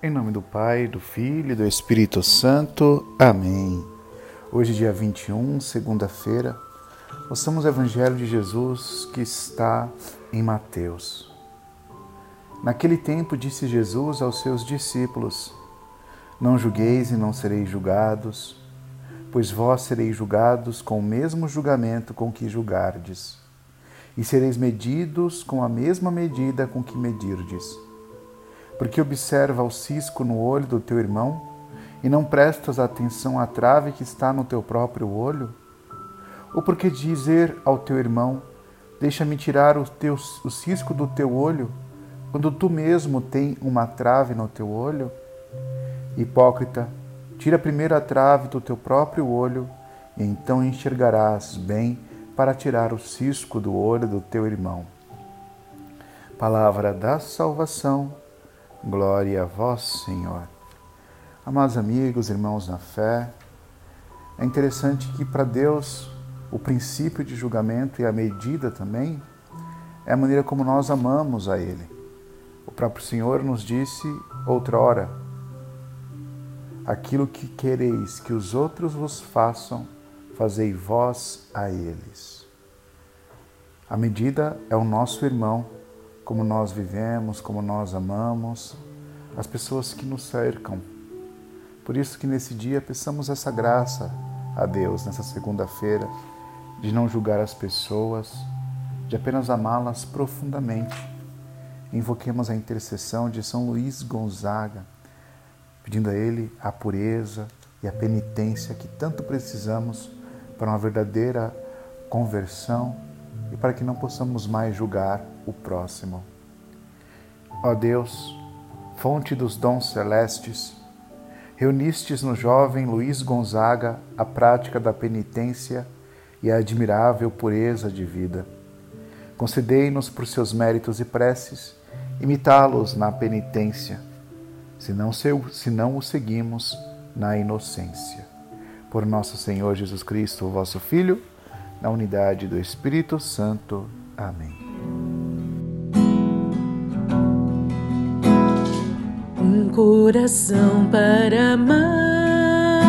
Em nome do Pai, do Filho e do Espírito Santo. Amém. Hoje, dia 21, segunda-feira, ouçamos o Evangelho de Jesus que está em Mateus. Naquele tempo, disse Jesus aos seus discípulos: Não julgueis e não sereis julgados, pois vós sereis julgados com o mesmo julgamento com que julgardes, e sereis medidos com a mesma medida com que medirdes porque observa o cisco no olho do teu irmão e não prestas atenção à trave que está no teu próprio olho? Ou porque dizer ao teu irmão, deixa-me tirar o, teu, o cisco do teu olho, quando tu mesmo tem uma trave no teu olho? Hipócrita, tira primeiro a trave do teu próprio olho, e então enxergarás bem para tirar o cisco do olho do teu irmão. Palavra da salvação. Glória a vós, Senhor. Amados amigos, irmãos na fé, é interessante que para Deus o princípio de julgamento e a medida também é a maneira como nós amamos a Ele. O próprio Senhor nos disse outrora: aquilo que quereis que os outros vos façam, fazei vós a eles. A medida é o nosso irmão como nós vivemos, como nós amamos, as pessoas que nos cercam. Por isso que nesse dia peçamos essa graça a Deus, nessa segunda-feira, de não julgar as pessoas, de apenas amá-las profundamente. Invoquemos a intercessão de São Luís Gonzaga, pedindo a Ele a pureza e a penitência que tanto precisamos para uma verdadeira conversão e para que não possamos mais julgar o próximo. Ó Deus, fonte dos dons celestes, reunistes no jovem Luiz Gonzaga a prática da penitência e a admirável pureza de vida. Concedei-nos por seus méritos e preces imitá-los na penitência, se não, se não o seguimos na inocência. Por nosso Senhor Jesus Cristo, vosso Filho, na unidade do Espírito Santo. Amém. Um coração para amar,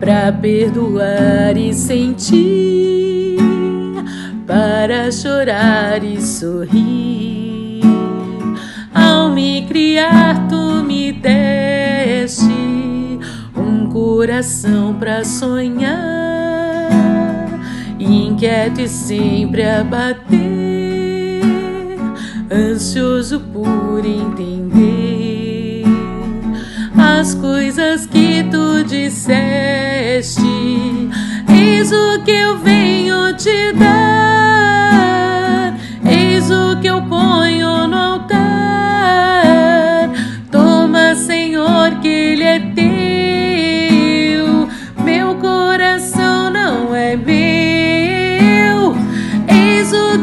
para perdoar e sentir, para chorar e sorrir. Ao me criar, tu me deste um coração para sonhar inquieto e sempre a bater, ansioso por entender as coisas que tu disseste. Eis o que eu venho te dar, eis o que eu ponho no altar. Toma, Senhor, que Ele é teu,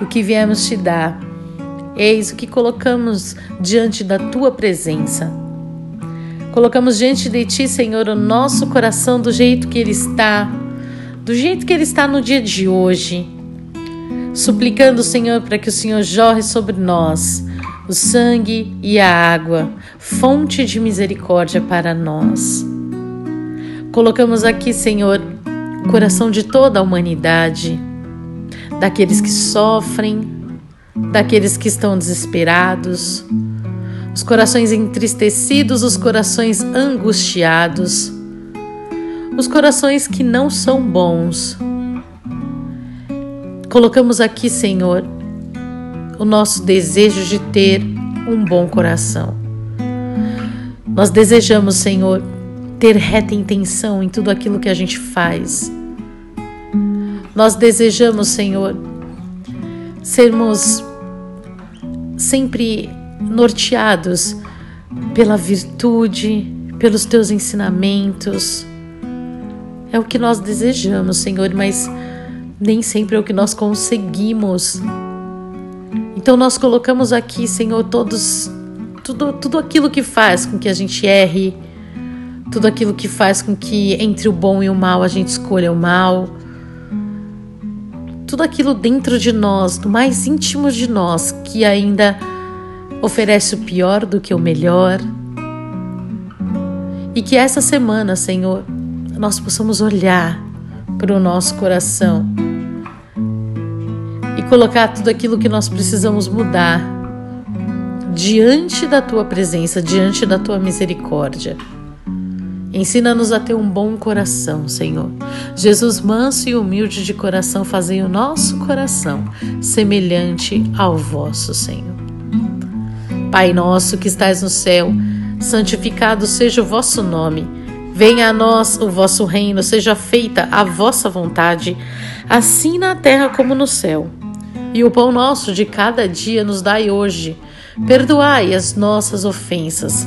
o que viemos te dar, eis o que colocamos diante da tua presença. Colocamos diante de ti, Senhor, o nosso coração do jeito que ele está, do jeito que ele está no dia de hoje. Suplicando, Senhor, para que o Senhor jorre sobre nós o sangue e a água, fonte de misericórdia para nós. Colocamos aqui, Senhor, o coração de toda a humanidade, daqueles que sofrem, daqueles que estão desesperados, os corações entristecidos, os corações angustiados, os corações que não são bons. Colocamos aqui, Senhor, o nosso desejo de ter um bom coração. Nós desejamos, Senhor, ter reta intenção em tudo aquilo que a gente faz. Nós desejamos, Senhor, sermos sempre norteados pela virtude, pelos teus ensinamentos. É o que nós desejamos, Senhor, mas nem sempre é o que nós conseguimos. Então nós colocamos aqui, Senhor, todos tudo, tudo aquilo que faz com que a gente erre, tudo aquilo que faz com que entre o bom e o mal a gente escolha o mal. Tudo aquilo dentro de nós, do mais íntimo de nós, que ainda oferece o pior do que o melhor. E que essa semana, Senhor, nós possamos olhar para o nosso coração e colocar tudo aquilo que nós precisamos mudar diante da tua presença, diante da tua misericórdia. Ensina-nos a ter um bom coração, Senhor. Jesus, manso e humilde de coração, fazei o nosso coração semelhante ao vosso, Senhor. Pai nosso que estais no céu, santificado seja o vosso nome. Venha a nós o vosso reino, seja feita a vossa vontade, assim na terra como no céu. E o pão nosso de cada dia nos dai hoje. Perdoai as nossas ofensas,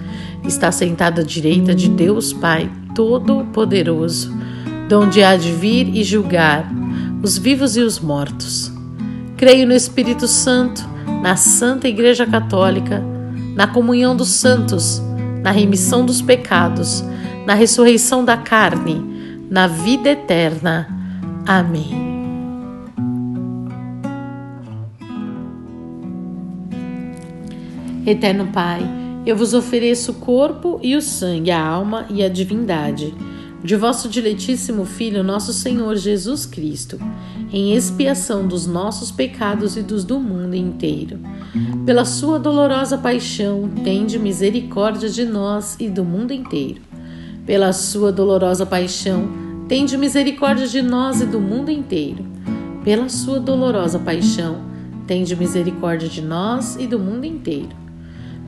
Está sentado à direita de Deus Pai Todo-Poderoso, donde há de vir e julgar os vivos e os mortos. Creio no Espírito Santo, na Santa Igreja Católica, na comunhão dos santos, na remissão dos pecados na ressurreição da carne, na vida eterna. Amém. Eterno Pai, eu vos ofereço o corpo e o sangue, a alma e a divindade de vosso diletíssimo Filho, nosso Senhor Jesus Cristo, em expiação dos nossos pecados e dos do mundo inteiro. Pela sua dolorosa paixão, tende misericórdia de nós e do mundo inteiro pela sua dolorosa paixão, tende misericórdia de nós e do mundo inteiro. Pela sua dolorosa paixão, tende misericórdia de nós e do mundo inteiro.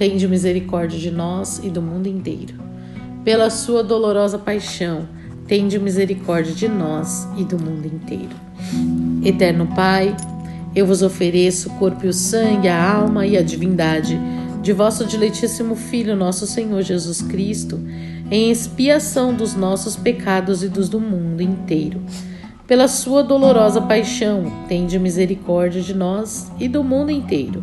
tende misericórdia de nós e do mundo inteiro. Pela sua dolorosa paixão, tende misericórdia de nós e do mundo inteiro. Eterno Pai, eu vos ofereço o corpo e o sangue, a alma e a divindade de vosso diletíssimo Filho, nosso Senhor Jesus Cristo, em expiação dos nossos pecados e dos do mundo inteiro. Pela sua dolorosa paixão, tende misericórdia de nós e do mundo inteiro.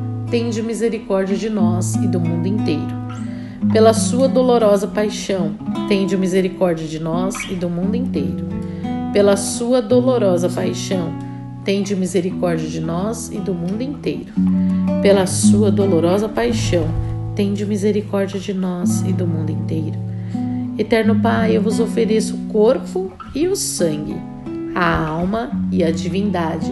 tende misericórdia de nós e do mundo inteiro. Pela sua dolorosa paixão, tende misericórdia de nós e do mundo inteiro. Pela sua dolorosa paixão, tende misericórdia de nós e do mundo inteiro pela sua dolorosa paixão, tende misericórdia de nós e do mundo inteiro. Eterno Pai, eu vos ofereço o corpo e o sangue, a alma e a divindade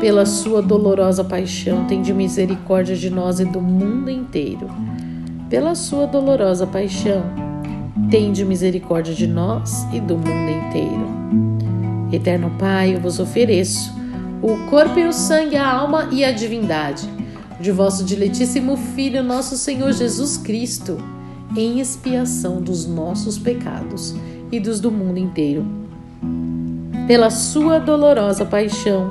pela sua dolorosa paixão, tende misericórdia de nós e do mundo inteiro. Pela sua dolorosa paixão, tende misericórdia de nós e do mundo inteiro. Eterno Pai, eu vos ofereço o corpo e o sangue, a alma e a divindade de vosso diletíssimo Filho, nosso Senhor Jesus Cristo, em expiação dos nossos pecados e dos do mundo inteiro. Pela sua dolorosa paixão,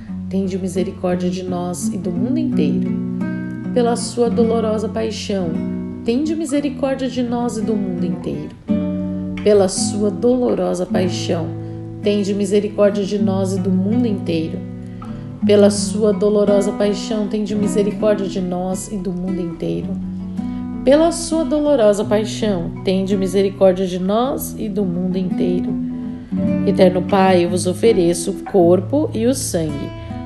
tende misericórdia de nós e do mundo inteiro. Pela sua dolorosa paixão, tende misericórdia de nós e do mundo inteiro. Pela sua dolorosa paixão, tende misericórdia de nós e do mundo inteiro. Pela sua dolorosa paixão, tende misericórdia de nós e do mundo inteiro. Pela sua dolorosa paixão, tende misericórdia de nós e do mundo inteiro. Eterno Pai, eu vos ofereço o corpo e o sangue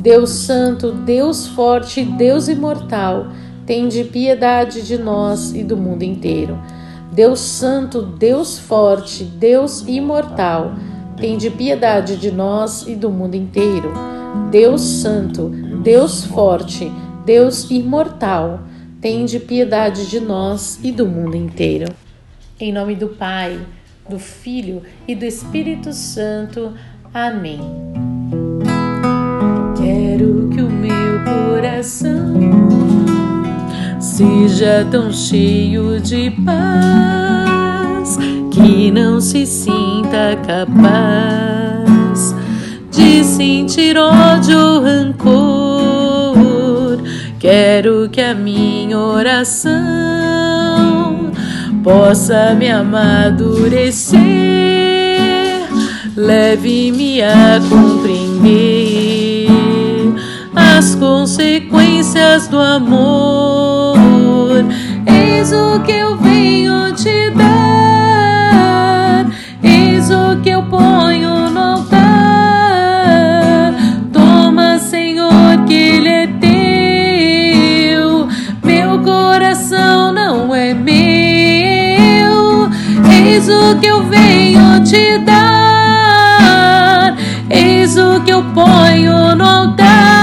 Deus Santo, Deus Forte, Deus Imortal, tende piedade de nós e do mundo inteiro. Deus Santo, Deus Forte, Deus Imortal, tende piedade de nós e do mundo inteiro. Deus Santo, Deus Forte, Deus Imortal, tende piedade de nós e do mundo inteiro. Em nome do Pai, do Filho e do Espírito Santo. Amém. Quero que o meu coração seja tão cheio de paz que não se sinta capaz de sentir ódio ou rancor. Quero que a minha oração possa me amadurecer, leve-me a compreender as consequências do amor. Eis o que eu venho te dar, eis o que eu ponho no altar. Toma, Senhor, que Ele é teu, meu coração não é meu. Eis o que eu venho te dar, eis o que eu ponho no altar.